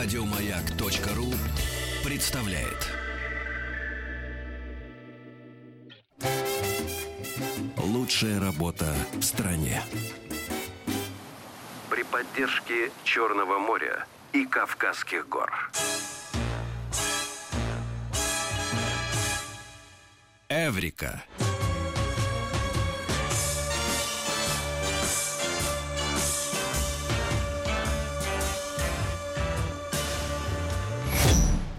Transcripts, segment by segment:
Радиомаяк.ру представляет. Лучшая работа в стране. При поддержке Черного моря и Кавказских гор. Эврика.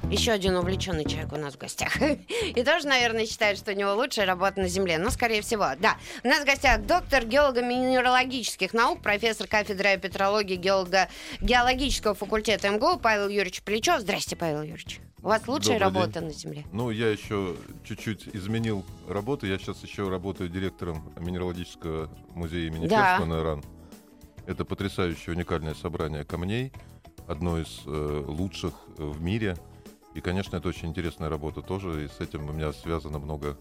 Еще один увлеченный человек у нас в гостях. И тоже, наверное, считает, что у него лучшая работа на Земле. Ну, скорее всего, да. У нас в гостях доктор геолого-минералогических наук, профессор кафедры петрологии геолого геологического факультета МГУ Павел Юрьевич Плечев. Здрасте, Павел Юрьевич. У вас лучшая Добрый работа день. на Земле? Ну, я еще чуть-чуть изменил работу. Я сейчас еще работаю директором Минералогического музея имени Да. Ферстмана РАН. Это потрясающее уникальное собрание камней, одно из э, лучших в мире. И, конечно, это очень интересная работа тоже, и с этим у меня связано много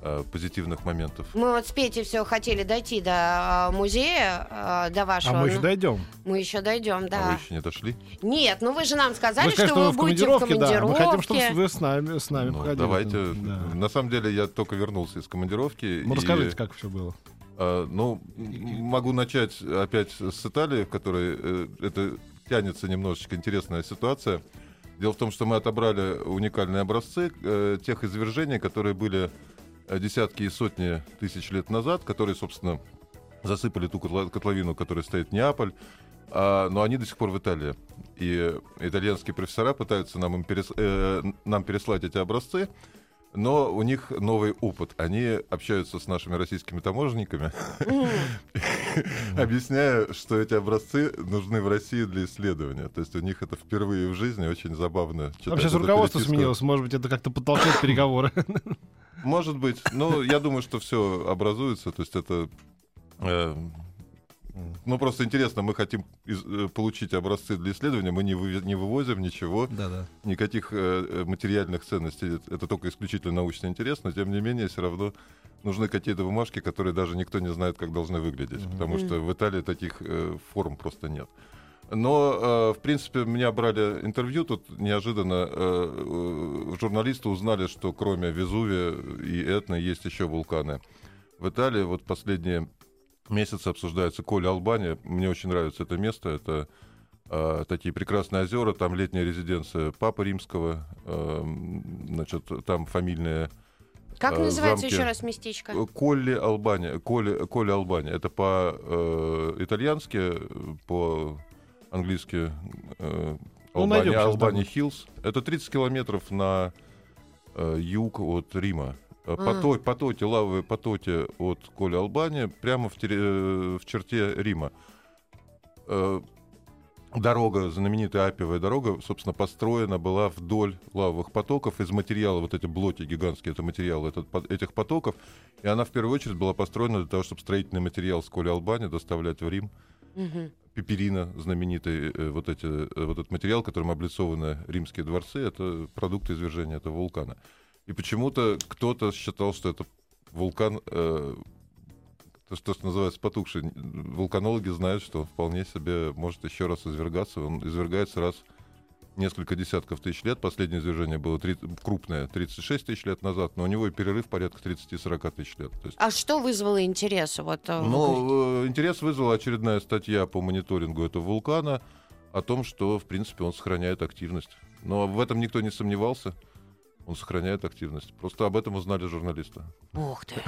э, позитивных моментов. Мы вот с Петей все хотели дойти до а, музея, а, до А вашего. мы еще Ну, дойдем. мы еще дойдем, А вы да. еще не дошли? Нет, ну вы же нам сказали, Вы сказали, что вы в будете в командировке, да. Мы хотим, чтобы вы с нами, с нами Ну, походили. давайте. Да. На самом деле, я только вернулся из командировки. Ну, и- расскажите, как все было. А, Ну, могу начать опять с Италии, в которой э, это тянется немножечко интересная ситуация. Дело в том, что мы отобрали уникальные образцы э, тех извержений, которые были э, десятки и сотни тысяч лет назад, которые, собственно, засыпали ту котловину, в которой стоит Неаполь, А, но они до сих пор в Италии. И итальянские професора пытаются нам, им перес- э, нам переслать эти образцы, но у них новый опыт. Они общаются с нашими российскими таможенниками, объясняя, что эти образцы нужны в России для исследования. То есть у них это впервые в жизни очень забавно. сейчас руководство сменилось, может быть, это как-то подтолкнет переговоры. Может быть. Но я думаю, что все образуется. То есть это... э, ну, просто интересно, мы хотим из- э, получить образцы для исследования, мы не, вы- не вывозим ничего, Да-да. никаких э, э, материальных ценностей. Это- Это только исключительно научный интерес, но тем не менее все равно нужны какие-то бумажки, которые даже никто не знает, как должны выглядеть, потому что в Италии таких э, форм просто нет. Но, э, в принципе, меня брали интервью, тут неожиданно э, э, журналисты узнали, что кроме Везувия и Этны есть еще вулканы. В Италии вот последние месяцы обсуждается Коля Албания. Мне очень нравится это место. Это э, такие прекрасные озера, там летняя резиденция Папы Римского, э, значит, там фамильные Как э, называется замки. еще раз местечко? Э, Колли Албания. Колли, Колли Албания. Это по-итальянски, по-английски э, Ну, Албания, щас, Албания да. Хиллз. Это 30 километров на э, юг от Рима. Э, А. Пото- потоки, лавовые потоки от Коли Албания прямо в, э, в черте Рима. Э, Дорога, знаменитая Апиевая дорога, собственно, построена была вдоль лавовых потоков из материала, вот эти блоки гигантские, это материал этот, этих потоков, и она в первую очередь была построена для того, чтобы строительный материал с Коли Албани доставлять в Рим. Мгм. Пеперина, знаменитый э, вот, эти, э, вот этот материал, которым облицованы римские дворцы, это продукты извержения этого вулкана. И почему-то кто-то считал, что это вулкан, э, то, что, называется потухший. Вулканологи знают, что он вполне себе может еще раз извергаться. Он извергается раз несколько десятков тысяч лет. Последнее извержение было три- крупное 36 тысяч лет назад, но у него и перерыв порядка 30-40 тысяч лет. То есть А что вызвало интерес? Вот, э, вы ну, э, интерес вызвала очередная статья по мониторингу этого вулкана о том, что, в принципе, он сохраняет активность. Но в этом никто не сомневался. Он сохраняет активность. Просто об этом узнали журналисты. Ух ты.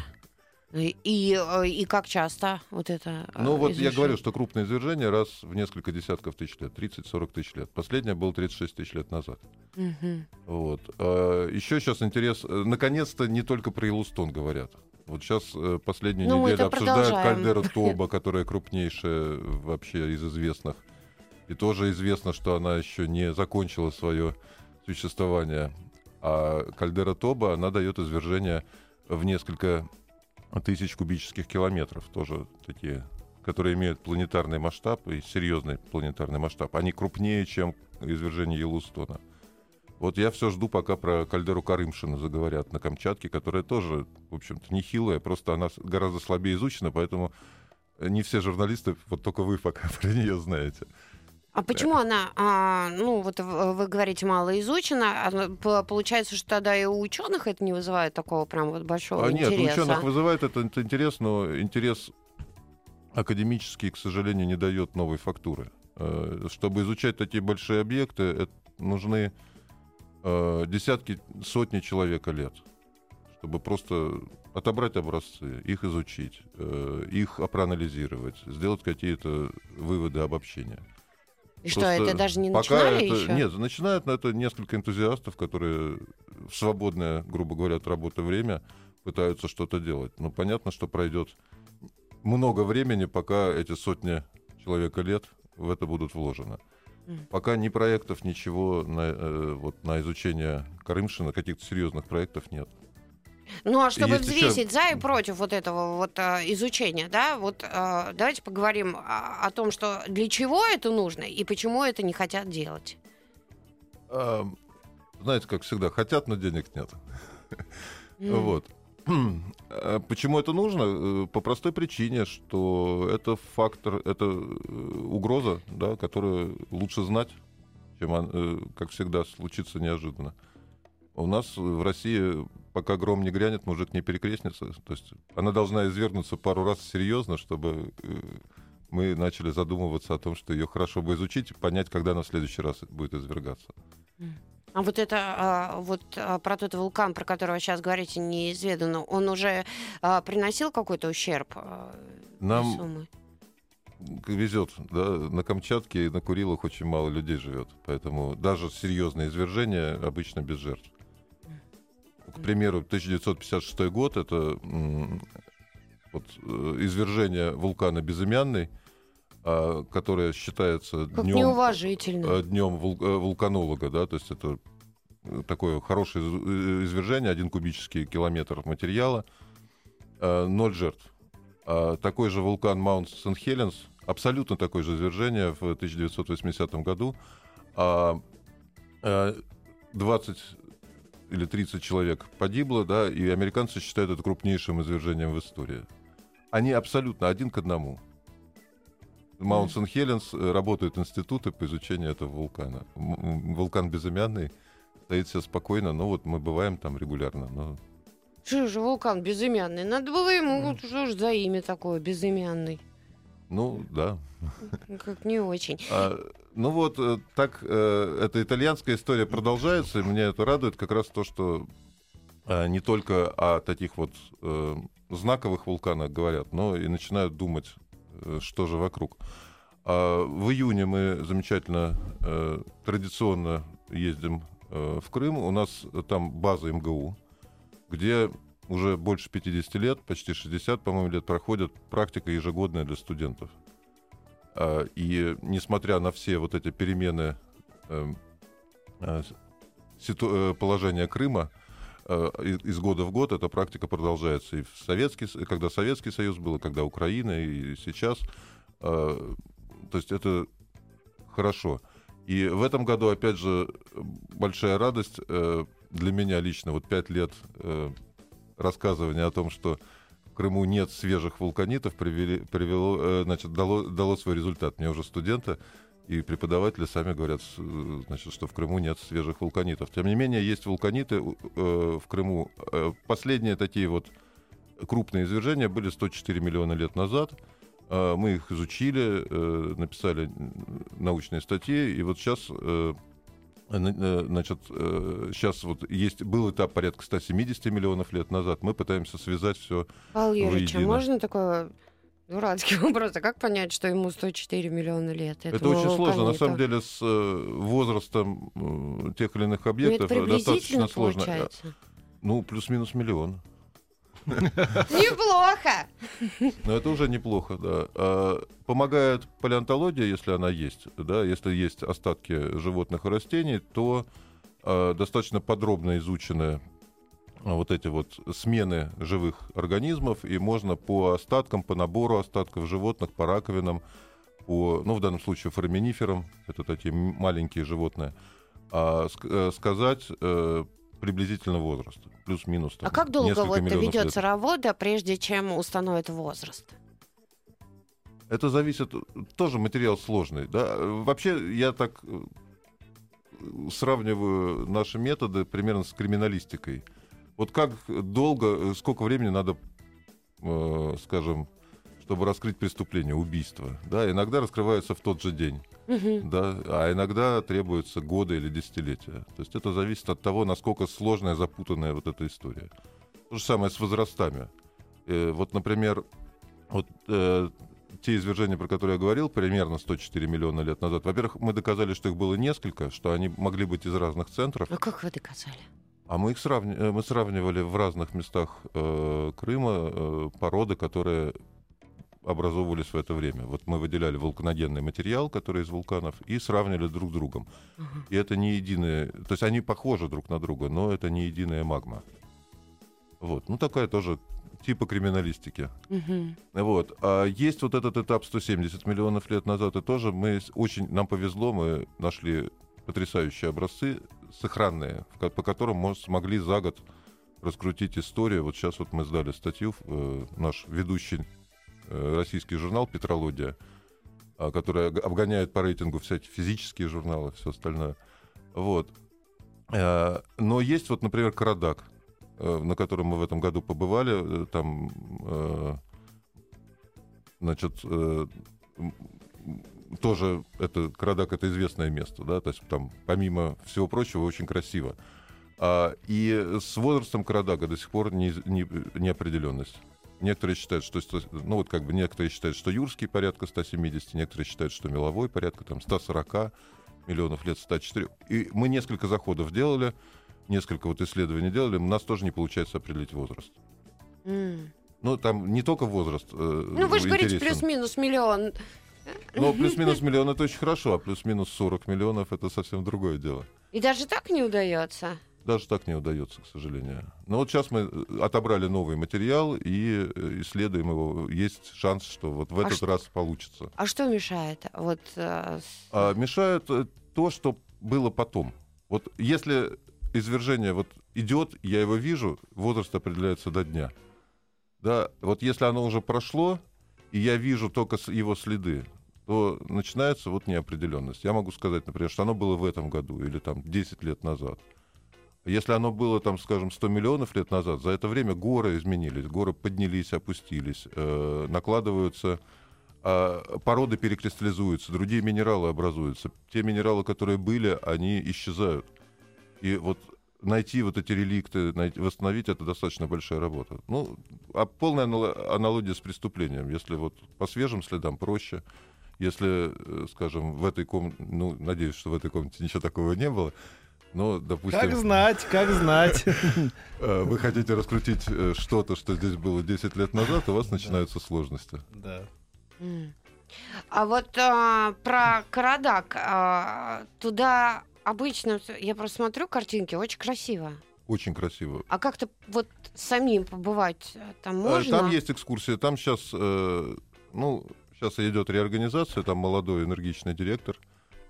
И, и, как часто вот это? э, Ну вот я извержение? говорю, что крупное извержение раз в несколько десятков тысяч лет, 30-40 тысяч лет. Последнее было 36 тысяч лет назад. Мгм. Вот. А, еще сейчас интерес... э, Наконец-то не только про Елустон говорят. Вот сейчас э, последнюю Ну, неделю обсуждают кальдеру Тоба, которая крупнейшая вообще из известных. И тоже известно, что она еще не закончила свое существование. А кальдера Тоба, она дает извержение в несколько тысяч кубических километров. Тоже такие, которые имеют планетарный масштаб и серьезный планетарный масштаб. Они крупнее, чем извержение Елустона. Вот я все жду, пока про кальдеру Карымшина заговорят на Камчатке, которая тоже, в общем-то, нехилая, просто она гораздо слабее изучена, поэтому не все журналисты, вот только вы пока про нее знаете. А почему она, а, ну вот вы говорите, мало изучена, а, п- получается, что тогда и у ученых это не вызывает такого прям вот большого А нет, у интереса? ученых вызывает это, это интерес, но интерес академический, к сожалению, не дает новой фактуры. Э, Чтобы изучать такие большие объекты, это нужны э, десятки, сотни человека лет, чтобы просто отобрать образцы, их изучить, э, их проанализировать, сделать какие-то выводы, обобщения. И что, это даже не пока начинали это- еще? Нет, начинают, но это несколько энтузиастов, которые в свободное, грубо говоря, от работы время пытаются что-то делать. Но понятно, что пройдет много времени, пока эти сотни человека лет в это будут вложены. Пока ни проектов, ничего на, э, вот, на изучение Карымшина, каких-то серьезных проектов нет. Ну, а чтобы еще- взвесить за и против вот этого вот а, изучения, да, вот а, давайте поговорим о, о том, что для чего это нужно и почему это не хотят делать. А, знаете, как всегда, хотят, но денег нет. М. Вот. А Почему это нужно? Э, По простой причине, что это фактор, это э, угроза, да, которую лучше знать, чем, э, как всегда, случится неожиданно. У нас в России, пока гром не грянет, мужик не перекрестится. То есть она должна извергнуться пару раз серьезно, чтобы э, мы начали задумываться о том, что ее хорошо бы изучить и понять, когда она в следующий раз будет извергаться. А вот это а, вот а, про тот вулкан, про которого сейчас говорите, неизведанно, он уже а, приносил какой-то ущерб? Нам весомый? везет, да, на Камчатке и на Курилах очень мало людей живет, поэтому даже серьезные извержения обычно без жертв. К примеру, 1956 год это вот, э, извержение вулкана Безымянный, а, которое считается Как днем, неуважительно. днем вулканолога, да, то есть это э, такое хорошее из- э, извержение, один кубический километр материала, э, ноль жертв. А такой же вулкан Маунт Сент-Хеленс, абсолютно такое же извержение в 1980 году, а, э, 20 или 30 человек погибло, да, и американцы считают это крупнейшим извержением в истории. Они абсолютно один к одному. Маунт Сент-Хеленс э, работают институты по изучению этого вулкана. Вулкан безымянный, стоит все спокойно, но вот мы бываем там регулярно. Но... Что же вулкан безымянный? Надо было ему, вот что ж за имя такое, безымянный? Ну, да. Как не очень. А, ну вот, э, так э, эта итальянская история продолжается, и меня это радует как раз то, что э, не только о таких вот э, знаковых вулканах говорят, но и начинают думать, э, что же вокруг. А в июне мы замечательно, э, традиционно ездим э, в Крым. У нас там база МГУ, где уже больше 50 лет, почти 60, по-моему, лет проходит практика ежегодная для студентов. А, И несмотря на все вот эти перемены эм, э, э, положения Крыма, э, из года в год эта практика продолжается. И в Советский, когда Советский Союз был, и когда Украина, и сейчас. То есть это хорошо. И в этом году, опять же, большая радость для меня лично. Вот пять лет рассказывания о том, что в Крыму нет свежих вулканитов, привели, привело, э, значит, дало, дало свой результат. Мне уже студенты и преподаватели сами говорят, значит, что в Крыму нет свежих вулканитов. Тем не менее, есть вулканиты э, в Крыму. Э, Последние такие вот крупные извержения были 104 миллиона лет назад. Э, Мы их изучили, написали научные статьи, и вот сейчас Значит, сейчас вот есть был этап порядка 170 миллионов лет назад. Мы пытаемся связать все. Павел Юрьевич, а можно такой дурацкий вопрос? А как понять, что ему 104 миллиона лет? Это очень сложно. На самом деле с э, возрастом э, тех или иных Ну, объектов достаточно сложно. получается. Ну, плюс-минус миллион. Неплохо! Но это уже неплохо, да. А, Помогает палеонтология, если она есть, да, если есть остатки животных и растений, то а, достаточно подробно изучены вот эти вот смены живых организмов, и можно по остаткам, по набору остатков животных, по раковинам, по, ну, в данном случае фораминиферам, это такие маленькие животные, а, ск- э, сказать э, приблизительно возраст, плюс-минус. А как долго вот миллионов лет. ведется работа, прежде чем установят возраст? Это зависит, тоже материал сложный. Да? Вообще, я так э, сравниваю наши методы примерно с криминалистикой. Вот как долго, э, сколько времени надо, э, скажем, чтобы раскрыть преступление, убийство. Да, иногда раскрывается в тот же день, да, а иногда требуется годы или десятилетия. То есть это зависит от того, насколько сложная, запутанная вот эта история. То же самое с возрастами. Э, вот, например, вот э, те извержения, про которые я говорил, примерно 104 миллиона лет назад. Во-первых, мы доказали, что их было несколько, что они могли быть из разных центров. А как вы доказали? А мы их сравни... э, мы сравнивали в разных местах э, Крыма э, породы, которые образовывались в это время. Вот мы выделяли вулканогенный материал, который из вулканов, и сравнивали друг с другом. И это не единые... То есть они похожи друг на друга, но это не единая магма. Вот. Ну, такая тоже типа криминалистики. Мгм. Вот. А есть вот этот этап 170 миллионов лет назад, и тоже мы очень... Нам повезло, мы нашли потрясающие образцы, сохранные, по которым мы смогли за год раскрутить историю. Вот сейчас вот мы сдали статью, э, наш ведущий российский журнал «Петрология», а, который обгоняет по рейтингу всякие физические журналы, все остальное. Вот. Э, Но есть вот, например, Карадак, э, на котором мы в этом году побывали. э, Там, э, значит, э, тоже это Карадак это известное место, да, то есть там помимо всего прочего очень красиво. А, и с возрастом Карадага до сих пор не, не, неопределенность. Некоторые считают, что, ну вот как бы некоторые считают, что Юрский порядка 170, некоторые считают, что Меловой порядка там 140 миллионов лет, 104. И мы несколько заходов делали, несколько вот исследований делали, у нас тоже не получается определить возраст. М. Ну, там не только возраст. э, Ну, вы же говорите, плюс-минус миллион. Но плюс-минус миллион это очень хорошо, а плюс-минус 40 миллионов это совсем другое дело. И даже так не удается. Даже так не удается, к сожалению. Но вот сейчас мы э, отобрали новый материал и э, исследуем его. Есть шанс, что вот в А этот что- раз получится. А что мешает? Вот э, А мешает э, то, что было потом. Вот если извержение вот идет, я его вижу, возраст определяется до дня. Да, вот если оно уже прошло, и я вижу только его следы, то начинается вот неопределенность. Я могу сказать, например, что оно было в этом году или там 10 лет назад. Если оно было, там, скажем, 100 миллионов лет назад, за это время горы изменились, горы поднялись, опустились, э, накладываются, а, породы перекристаллизуются, другие минералы образуются. Те минералы, которые были, они исчезают. И вот найти вот эти реликты, найти, восстановить, это достаточно большая работа. Ну, а полная анало- аналогия с преступлением. Если вот по свежим следам проще, если, э, скажем, в этой комнате, ну, надеюсь, что в этой комнате ничего такого не было, но, допустим... Как знать, как знать. Э, Вы хотите раскрутить э, что-то, что здесь было 10 лет назад, у вас начинаются сложности. Да. А вот а, про Карадак. а, туда обычно, я просто смотрю картинки, очень красиво. Очень красиво. А как-то вот самим побывать э, там можно? Там есть экскурсия, там сейчас, ну, сейчас идет реорганизация, там молодой энергичный директор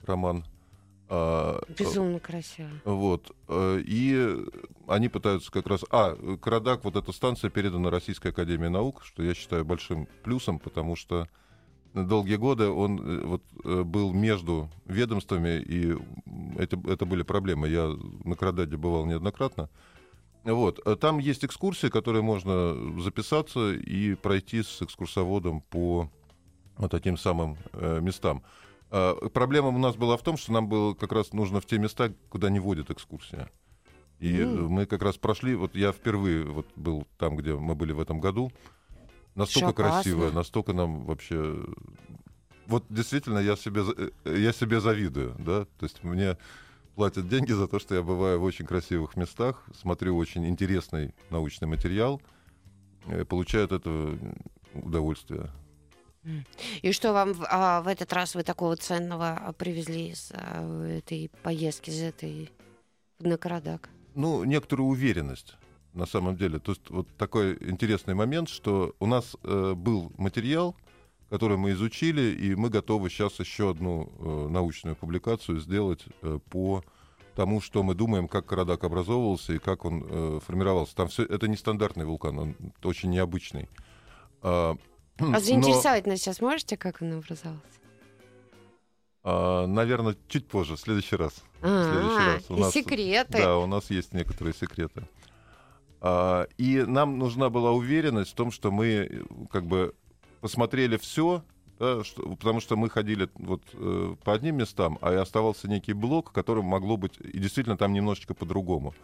Роман. А, Безумно красиво. Вот. э, И они пытаются как раз... А, Карадак, вот эта станция передана Российской Академии Наук, что я считаю большим плюсом, потому что долгие годы он э, вот, э, был между ведомствами, и это, это были проблемы. Я на Карададе бывал неоднократно. Вот. э, Там есть экскурсии, которые можно записаться и пройти с экскурсоводом по вот таким самым э, местам. А, Проблема у нас была в том, что нам было как раз нужно в те места, куда не водит экскурсия. И М. мы как раз прошли, вот я впервые вот был там, где мы были в этом году. Настолько красиво, настолько нам вообще... Вот действительно я себе, э, я себе завидую, да, то есть мне платят деньги за то, что я бываю в очень красивых местах, смотрю очень интересный научный материал, э, получаю от этого удовольствие. И что вам в- а, в этот раз вы такого ценного а, привезли из а, этой поездки, из этой на Карадак? ну, некоторую уверенность на самом деле. То есть вот такой интересный момент, что у нас э, был материал, который мы изучили, и мы готовы сейчас еще одну э, научную публикацию сделать э, по тому, что мы думаем, как Карадак образовывался и как он э, формировался. Там все это не стандартный вулкан, он очень необычный. А, А Но, заинтересовать нас сейчас можете, как он образовался? а, наверное, чуть позже, в следующий раз. В следующий раз. У и нас- секреты. Да, у нас есть некоторые секреты. А, И нам нужна была уверенность в том, что мы э, как бы посмотрели все, потому что мы ходили вот э, по одним местам, а оставался некий блок, которым могло быть и действительно там немножечко по-другому.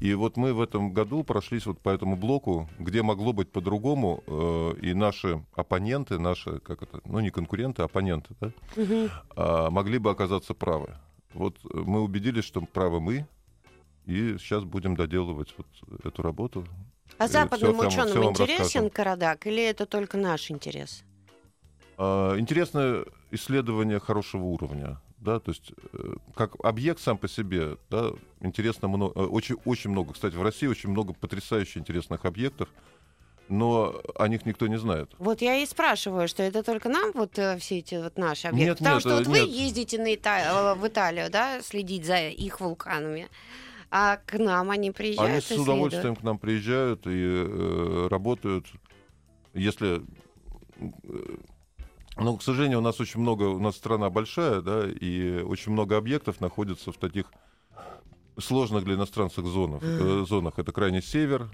И вот мы в этом году прошлись вот по этому блоку, где могло быть по-другому, э, и наши оппоненты, наши, как это, ну не конкуренты, а оппоненты, да, Мгм. а, могли бы оказаться правы. Вот э, мы убедились, что правы мы, и сейчас будем доделывать вот эту работу. А Э, западным вам- ученым вам интересен расскажем. Карадак или это только наш интерес? А, Интересное исследование хорошего уровня. Да, то есть э, как объект сам по себе, да, интересно много, очень, очень много. Кстати, в России очень много потрясающе интересных объектов, но о них никто не знает. Вот я и спрашиваю, что это только нам вот э, все эти вот наши объекты? Нет, Потому нет, что э, вот вы нет. ездите на Ита- э, в Италию, да, следить за их вулканами, а к нам они приезжают Они с удовольствием к нам приезжают и э, работают. Если ну, к сожалению, у нас очень много, у нас страна большая, да, и очень много объектов находится в таких сложных для иностранцев зонах. э, зонах. Это крайний север,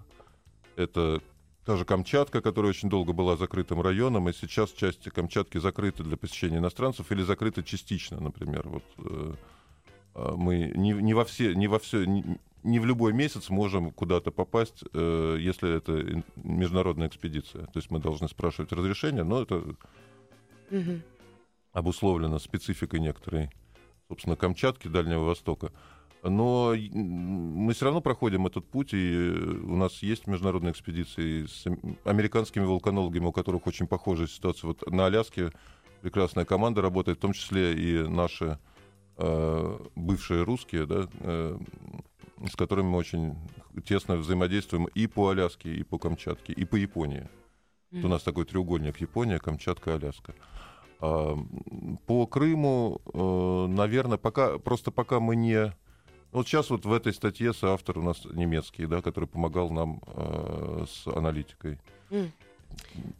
это та же Камчатка, которая очень долго была закрытым районом, и сейчас части Камчатки закрыты для посещения иностранцев или закрыты частично, например. Вот э, а, мы не, не во все, не во все, не, не в любой месяц можем куда-то попасть, э, если это международная экспедиция. То есть мы должны спрашивать разрешение, но это Мгм. обусловлено спецификой некоторой, собственно, Камчатки, Дальнего Востока. Но мы все равно проходим этот путь, и э, у нас есть международные экспедиции с ам- американскими вулканологами, у которых очень похожая ситуация. Вот на Аляске прекрасная команда работает, в том числе и наши э, бывшие русские, да, э, с которыми мы очень тесно взаимодействуем и по Аляске, и по Камчатке, и по Японии. Вот У нас такой треугольник Япония, Камчатка, Аляска. По Крыму, наверное, пока просто пока мы не. Вот сейчас вот в этой статье соавтор у нас немецкий, да, который помогал нам э, с аналитикой.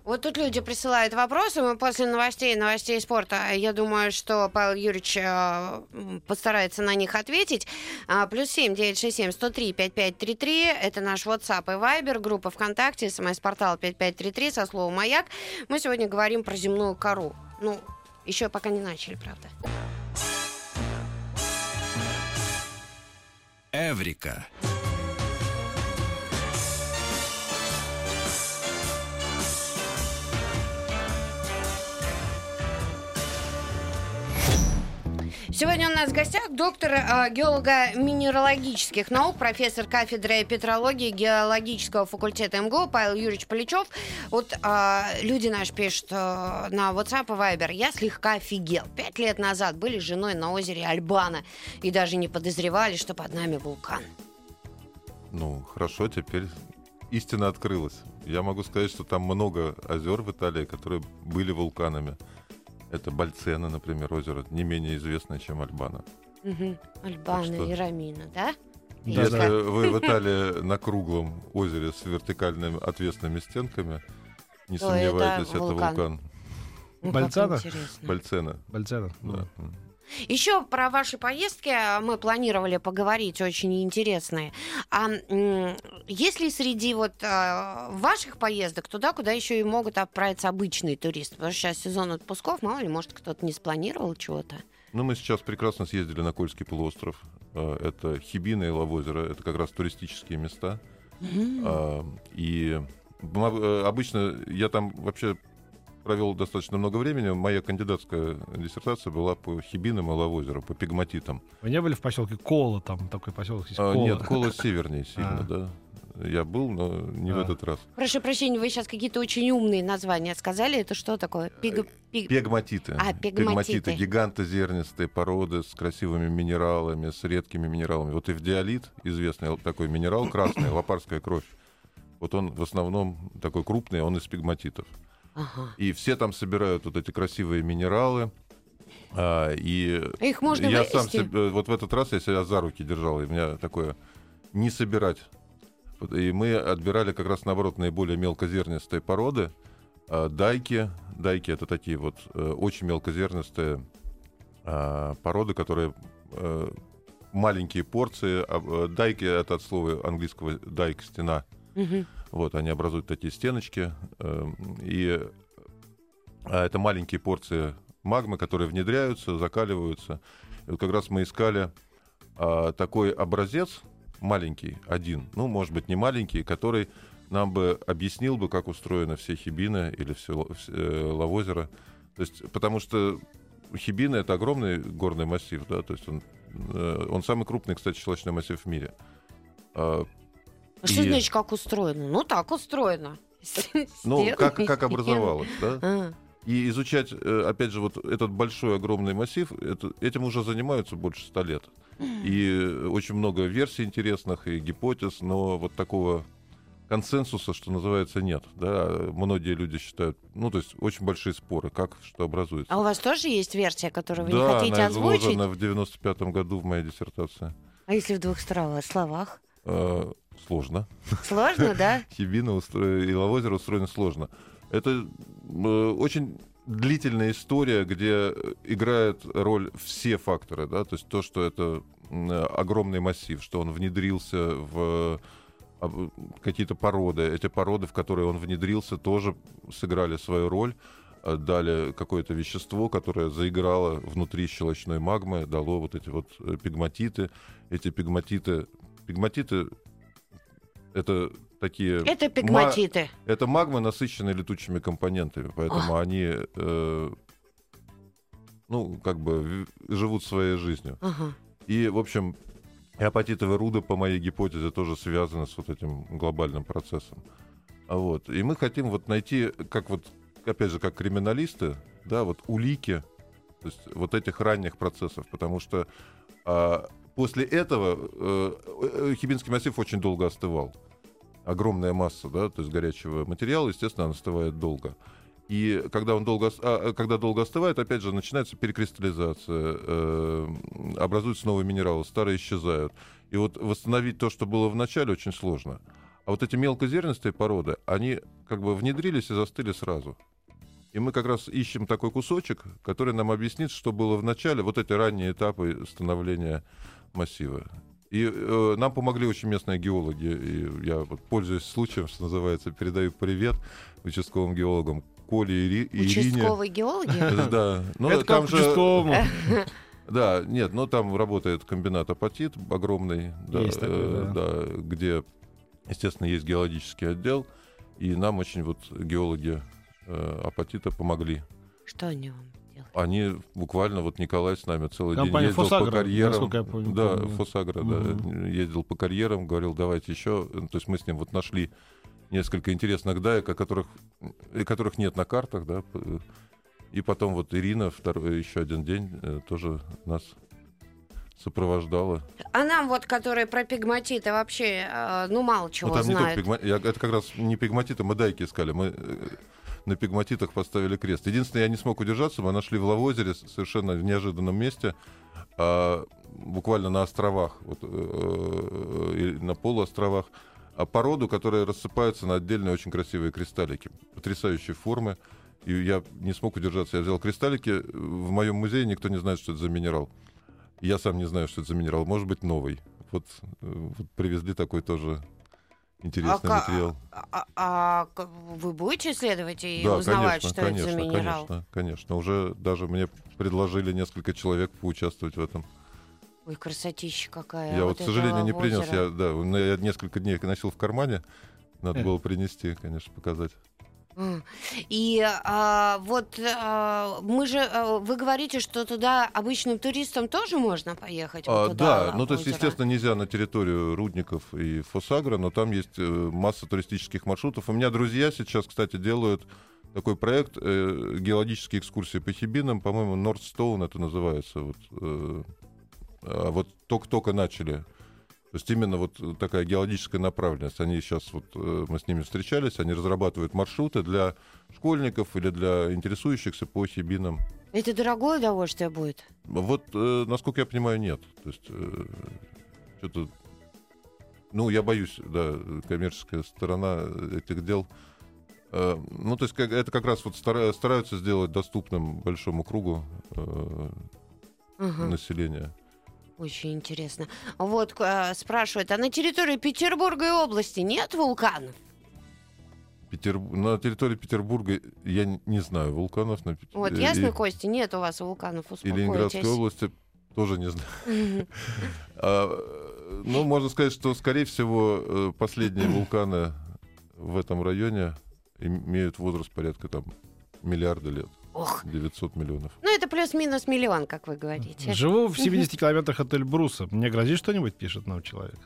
Вот тут люди присылают вопросы. Мы после новостей, новостей спорта, я думаю, что Павел Юрьевич э, постарается на них ответить. А, Плюс семь девять шесть семь сто три пять пять три три. Это наш WhatsApp и Viber, группа ВКонтакте, смс-портал 5533 со словом «Маяк». Мы сегодня говорим про земную кору. Ну, еще пока не начали, правда. Эврика. Сегодня у нас в гостях доктор э, геолого-минералогических наук, профессор кафедры петрологии геологического факультета МГУ Павел Юрьевич Поличев. Вот э, люди наши пишут э, на WhatsApp и Viber. Я слегка офигел. Пять лет назад были с женой на озере Альбана и даже не подозревали, что под нами вулкан. Ну, хорошо, теперь истина открылась. Я могу сказать, что там много озер в Италии, которые были вулканами. Это Бальцена, например, озеро, не менее известное, чем Альбана. Мгм. Альбана что- и Рамина, да? Да, Если как? вы в Италии на круглом озере с вертикальными отвесными стенками, не То сомневайтесь, это это вулкан. вулкан Ну, как Бальцана? интересно. Бальцена. Бальцена. Да. Еще про ваши поездки мы планировали поговорить, очень интересные. А есть ли среди вот а, ваших поездок туда, куда еще и могут отправиться обычные туристы? Потому что сейчас сезон отпусков, мало ли, может, кто-то не спланировал чего-то. Ну, мы сейчас прекрасно съездили на Кольский полуостров. А, Это Хибина и Лавозеро. Это как раз туристические места. А, И э, обычно я там вообще провел достаточно много времени. Моя кандидатская диссертация была по Хибинам и Лавозеру, по пигматитам. Вы не были в поселке Кола, там такой поселок есть А, Кола? Нет, Кола севернее сильно, А. да. Я был, но не в А. этот раз. Прошу прощения, вы сейчас какие-то очень умные названия сказали. Это что такое? Пиг... пиг- Пегматиты. А, пегматиты. Гигантозернистые породы с красивыми минералами, с редкими минералами. Вот эвдиолит, известный такой минерал красный, лопарская кровь. Вот он в основном такой крупный, он из пегматитов. Ага. И все там собирают вот эти красивые минералы. а, и Их можно я вывести? сам себе- вот в этот раз я себя за руки держал, и у меня такое не собирать. И мы отбирали как раз наоборот наиболее мелкозернистые породы, А, Дайки. Дайки это такие вот э, очень мелкозернистые а, породы, которые э, маленькие порции. А, э, Дайки это от слова английского дайк стена. Мгм. Вот они образуют такие стеночки. э, И а, это маленькие порции магмы, которые внедряются, закаливаются. И вот как раз мы искали а, такой образец маленький, один, ну, может быть, не маленький, который нам бы объяснил бы, как устроены все хибины или все, все, э, лавозеро. То есть, потому что хибины — это огромный горный массив, да, то есть он, э, он самый крупный, кстати, щелочной массив в мире. А, А Что И- значит, как устроено? Ну, так устроено. Ну, как, как образовалось, да? А, И изучать, э, опять же, вот этот большой огромный массив, это, этим уже занимаются больше ста лет. И очень много версий интересных и гипотез, но вот такого консенсуса, что называется, нет. Да? Многие люди считают, ну, то есть очень большие споры, как что образуется. А у вас тоже есть версия, которую вы не да, хотите она озвучить? изложена в 95-м году в моей диссертации. А если в двух словах? Э, сложно. Сложно, да? Хибина устро... и Лавозеро устроены сложно. Это э, очень длительная история, где играют роль все факторы, да, то есть то, что это огромный массив, что он внедрился в какие-то породы. Эти породы, в которые он внедрился, тоже сыграли свою роль, э, дали какое-то вещество, которое заиграло внутри щелочной магмы, дало вот эти вот э, пигматиты. Эти пигматиты... Пигматиты — это такие... Это ма- пигматиты. это магмы, насыщенные летучими компонентами, поэтому они, э, ну, как бы живут своей жизнью. Ага. И, в общем, апатитовые руды, по моей гипотезе, тоже связаны с вот этим глобальным процессом. А вот. И мы хотим вот найти, как вот, опять же, как криминалисты, да, вот улики, то есть вот этих ранних процессов, потому что а, после этого э, э, Хибинский массив очень долго остывал. Огромная масса, да, то есть горячего материала, естественно, он остывает долго. И когда он долго, а, а, когда долго остывает, опять же, начинается перекристаллизация, э, образуются новые минералы, старые исчезают. И вот восстановить то, что было в начале, очень сложно. А вот эти мелкозернистые породы, они как бы внедрились и застыли сразу. И мы как раз ищем такой кусочек, который нам объяснит, что было в начале, вот эти ранние этапы становления массива. И э, нам помогли очень местные геологи. И я, вот, пользуясь случаем, что называется, передаю привет участковым геологам Коле и, Ири- и Ирине. Участковые геологи? Да, ну Это как участковому. да, нет, ну там работает комбинат апатит огромный, да, Есть такой, э, да. да, где, естественно, есть геологический отдел, и нам очень вот геологи э, апатита помогли. Что они вам? Они буквально, вот Николай с нами целый Компания день ездил «Фосагро», по карьерам. я помню, да, помню. Фосагро, Мгм. да, ездил по карьерам, говорил, давайте еще. То есть мы с ним вот нашли несколько интересных даек, о которых, и которых нет на картах, да. И потом вот Ирина второй, еще один день э, тоже нас сопровождала. А нам вот, которые про пигматиты вообще, э, ну, мало чего Ну, там не знают. пигма- я- Это как раз не пигматиты, мы дайки искали. Мы э, на пигматитах поставили крест. Единственное, я не смог удержаться, мы нашли в Лавозере совершенно в неожиданном месте, а, буквально на островах, вот, э, или на полуостровах, а породу, которая рассыпается на отдельные очень красивые кристаллики. Потрясающей формы. И я не смог удержаться. Я взял кристаллики. В моем музее никто не знает, что это за минерал. Я сам не знаю, что это за минерал. Может быть, новый. Вот, э, вот привезли такой тоже интересный ка- материал. А, а к- вы будете исследовать и да, узнавать, конечно, что конечно, это за минерал? конечно, конечно. Уже даже мне предложили несколько человек поучаствовать в этом. Ой, красотища какая. я вот, к сожалению, не принес. Я, да, я несколько дней носил в кармане. Надо Э. было принести, конечно, показать. И а, вот а, мы же, а, вы говорите, что туда обычным туристам тоже можно поехать? вот А, туда, да, ну то есть, естественно, нельзя на территорию Рудников и Фосагра, но там есть э, масса туристических маршрутов. У меня друзья сейчас, кстати, делают такой проект э, геологические экскурсии по Хибинам, по-моему, Нордстоун это называется. Вот, э, а вот только-только начали. То есть именно вот такая геологическая направленность. Они сейчас, вот э, мы с ними встречались, они разрабатывают маршруты для школьников или для интересующихся по Хибинам. Это дорогое удовольствие будет? Вот, э, насколько я понимаю, нет. То есть, э, что-то... Ну, я боюсь, да, коммерческая сторона этих дел. Э, Ну, то есть как- это как раз вот стара- стараются сделать доступным большому кругу э, Ага. населения. Очень интересно. Вот э, спрашивают, а на территории Петербурга и области нет вулканов? Петер... На территории Петербурга я не знаю вулканов. На... Вот, э, ясно, и- Костя, нет у вас вулканов, И успокойтесь. Ленинградской области тоже не знаю. А, Ну, можно сказать, что, скорее всего, э, последние вулканы в этом районе имеют возраст порядка там миллиарда лет, Ох, 900 миллионов. ну это плюс-минус миллион, как вы говорите. Живу в 70 километрах от Эльбруса. Мне грозит что-нибудь, пишет нам человек.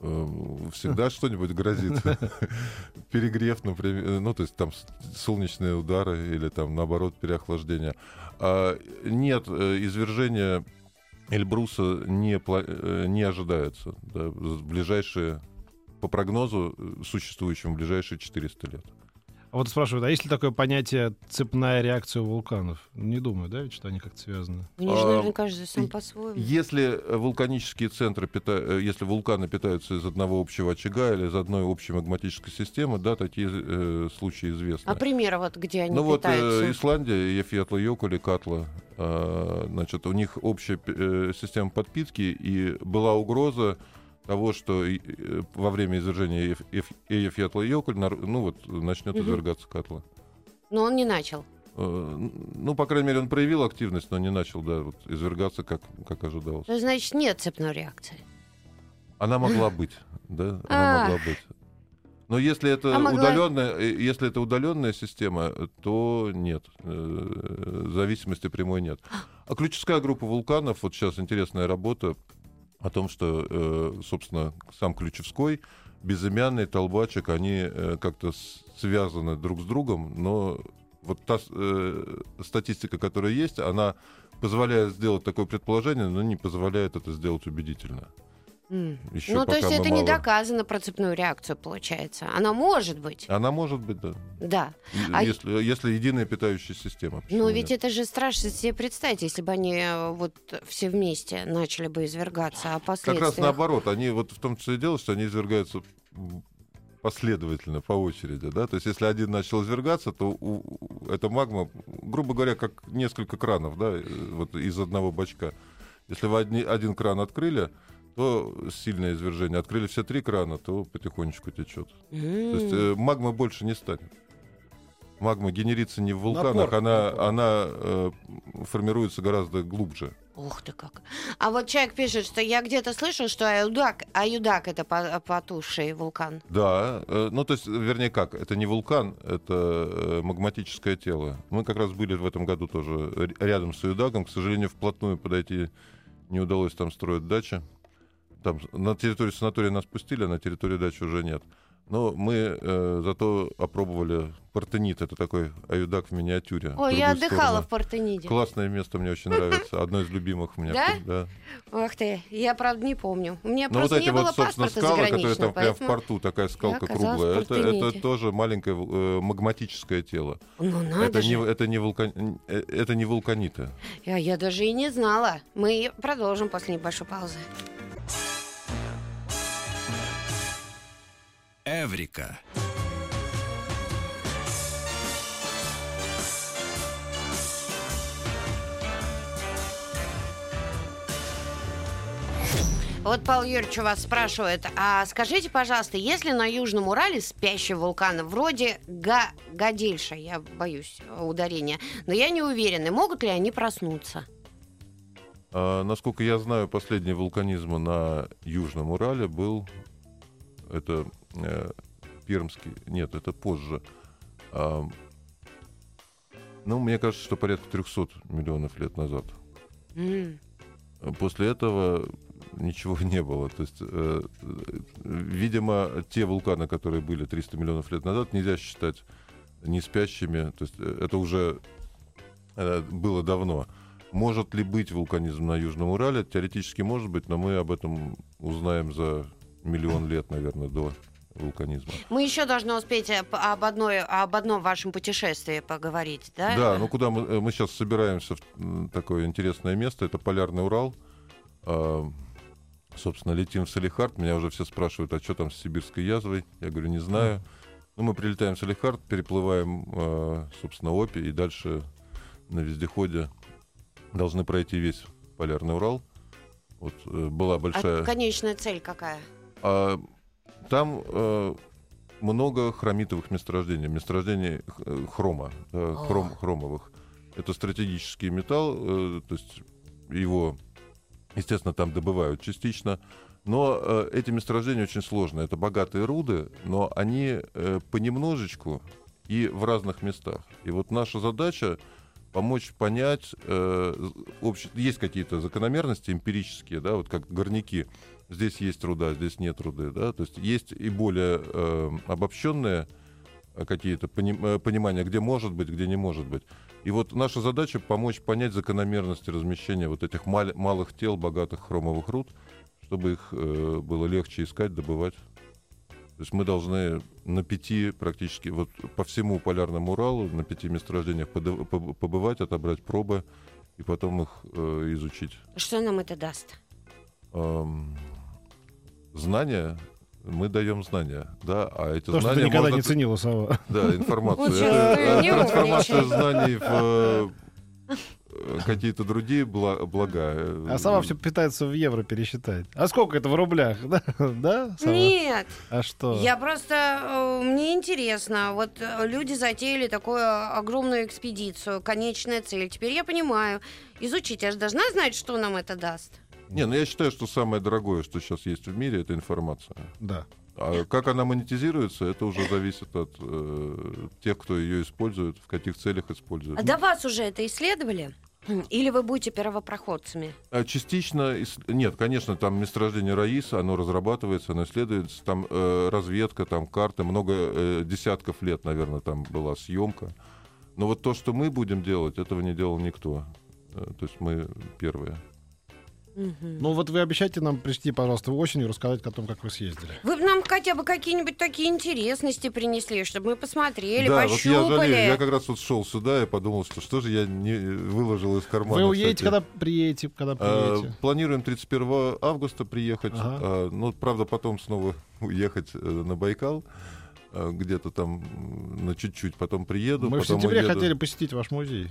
Э, Всегда что-нибудь грозит. Перегрев, например, э, ну, то есть там солнечные удары или там, наоборот, переохлаждение. А, Нет, э, извержения Эльбруса не, э, не ожидается. да, в ближайшие, по прогнозу, существующему в ближайшие 400 лет. А вот спрашивают, а есть ли такое понятие цепная реакция у вулканов? Не думаю, да, ведь что они как-то связаны? Они же, А, наверное, каждый сам по-своему. Если вулканические центры, пита- э, если вулканы питаются из одного общего очага или из одной общей магматической системы, да, такие э, случаи известны. А примеры вот, где они Ну вот питаются? э, Исландия, Ефьятла Йокуль и Катла, э, значит, у них общая э, система подпитки, и была угроза того, что э, во время извержения Ефьятла Йокуль, ну вот, начнет Мгм. извергаться Катла. Но он не начал. Э, Ну, по крайней мере, он проявил активность, но не начал, да, вот, извергаться, как, как ожидалось. Есть, значит, нет цепной реакции. Она могла быть, да, она могла быть. Но если это А могла- удаленная, э, если это удаленная система, то нет, зависимости прямой нет. А ключевская группа вулканов, вот сейчас интересная работа о том, что, э, собственно, сам Ключевской, безымянный Толбачик, они э, как-то связаны друг с другом, но вот та э, статистика, которая есть, она позволяет сделать такое предположение, но не позволяет это сделать убедительно. М. Еще ну, то есть это не мало- доказано про цепную реакцию, получается. Она может быть, Она может быть, да. да. А- Если, если единая питающая система. Почему ведь нет? это же страшно себе представить, если бы они э, вот все вместе начали бы извергаться, а Как последствия... раз наоборот, они вот в том числе и дело, что они извергаются последовательно, по очереди, да, то есть если один начал извергаться, то у- у- эта магма, грубо говоря, как несколько кранов, да, э, вот из одного бачка. Если вы одни- один кран открыли, то сильное извержение. Открыли все три крана, то потихонечку течет. То есть э, магмы больше не станет. Магма генерится не в вулканах, Напор, она, напор. она э, формируется гораздо глубже. Ух ты как. А вот человек пишет, что я где-то слышал, что Аюдак, Аюдак это по- потухший вулкан. Да, э, ну то есть, вернее как, это не вулкан, это э, магматическое тело. Мы как раз были в этом году тоже рядом с Юдагом, к сожалению, вплотную подойти не удалось, там строят дачи. Там на территорию санатория нас пустили, а на территории дачи уже нет. Но мы э, зато опробовали Партенит, это такой аюдак в миниатюре. Ой, я отдыхала сторону. в Партениде. Классное место, мне очень нравится. Одно из любимых у меня. Да? Да. Ах ты, я правда не помню. У меня Ну вот просто эти не было вот, собственно, паспорта скалы, которые там прямо в порту, такая скалка круглая, это, это тоже маленькое э, магматическое тело. Ну надо Это же. не, это, не вулкан, э, это не вулканиты. Я, я даже и не знала. Мы продолжим после небольшой паузы. Эврика. Вот Павел Юрьевич у вас спрашивает, а скажите, пожалуйста, если на Южном Урале спящий вулкан вроде Га Гадельша, я боюсь ударения, но я не уверена, могут ли они проснуться? А, насколько я знаю, последний вулканизм на Южном Урале был... Это э, Пермский... Нет, это позже. А, ну, мне кажется, что порядка 300 миллионов лет назад. М. После этого ничего не было. То есть, э, э, видимо, те вулканы, которые были 300 миллионов лет назад, нельзя считать не спящими. То есть э, это уже э, было давно. Может ли быть вулканизм на Южном Урале? Теоретически может быть, но мы об этом узнаем за миллион лет, наверное, до вулканизма. Мы еще должны успеть э, об, одной, об одном вашем путешествии поговорить, да? Да, ну куда мы, э, мы сейчас собираемся в такое интересное место, это Полярный Урал. А, собственно, летим в Салихард. Меня уже все спрашивают, а что там с сибирской язвой? Я говорю, не знаю. Ну, мы прилетаем в Салихард, переплываем, э, собственно, Опи, и дальше на вездеходе должны пройти весь Полярный Урал. Вот э, была большая... А конечная цель какая? А, там э, много хромитовых месторождений, месторождений э, хрома, да, хром, хромовых. Это стратегический металл, э, то есть его, естественно, там добывают частично. Но э, эти месторождения очень сложные. Это богатые руды, но они э, понемножечку и в разных местах. И вот наша задача помочь понять, э, обще- есть какие-то закономерности эмпирические, да, вот как горняки. Здесь есть руда, здесь нет руды, да, то есть есть и более э, обобщенные какие-то поним- э, понимания, где может быть, где не может быть. И вот наша задача помочь понять закономерности размещения вот этих мал- малых тел, богатых хромовых руд, чтобы их э, было легче искать, добывать. То есть мы должны на пяти практически, вот по всему полярному Уралу, на пяти месторождениях поб- побывать, отобрать пробы и потом их э, изучить. Что нам это даст? Эм, знания, мы даем знания, да, а эти То, что ты знания никогда можно не ценила, Сава. Да, информацию. Лучше Это э, трансформация знаний в э, какие-то другие бла- блага. А Сава все пытается в евро пересчитать. А сколько это в рублях? Да, да Сава? Нет, А что? я просто... э, Мне интересно. Вот люди затеяли такую огромную экспедицию, конечная цель. Теперь я понимаю. Изучить, я же должна знать, что нам это даст. Не, ну я считаю, что самое дорогое, что сейчас есть в мире, это информация. Да. А как она монетизируется, это уже зависит от э, тех, кто ее использует, в каких целях использует. А до вас уже это исследовали? Или вы будете первопроходцами? А Частично, нет, конечно, там месторождение Раиса, оно разрабатывается, оно исследуется, там э, разведка, там карты, много э, десятков лет, наверное, там была съемка. Но вот то, что мы будем делать, этого не делал никто. Э, То есть мы первые. Ну вот вы обещайте нам прийти, пожалуйста, осенью рассказать о том, как вы съездили. Вы бы нам хотя бы какие-нибудь такие интересности принесли, чтобы мы посмотрели, да, вот я пощупали. жалею, я как раз вот шел сюда и подумал, что что же я не выложил из кармана. Вы уедете, кстати. когда приедете, когда А, приедете? Планируем 31 августа приехать. Ага. А, Ну, правда, потом снова уехать э, на Байкал. а, Где-то там на чуть-чуть. Потом приеду. Мы в потом сентябре уеду. хотели посетить ваш музей.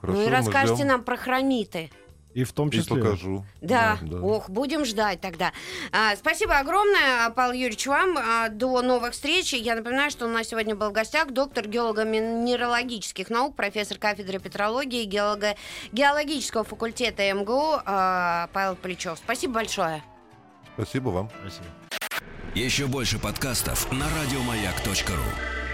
Хорошо, ну и мы расскажете ждем. нам про хрониты. И в том И числе... покажу. Да. Да. ох, будем ждать тогда. А, спасибо огромное, Павел Юрьевич, вам. А, до новых встреч. Я напоминаю, что у нас сегодня был в гостях доктор геолого-минералогических наук, профессор кафедры петрологии и геолого- геологического факультета МГУ а, Павел Плечев. Спасибо большое. Спасибо вам. Спасибо. Еще больше подкастов на радиомаяк.ру.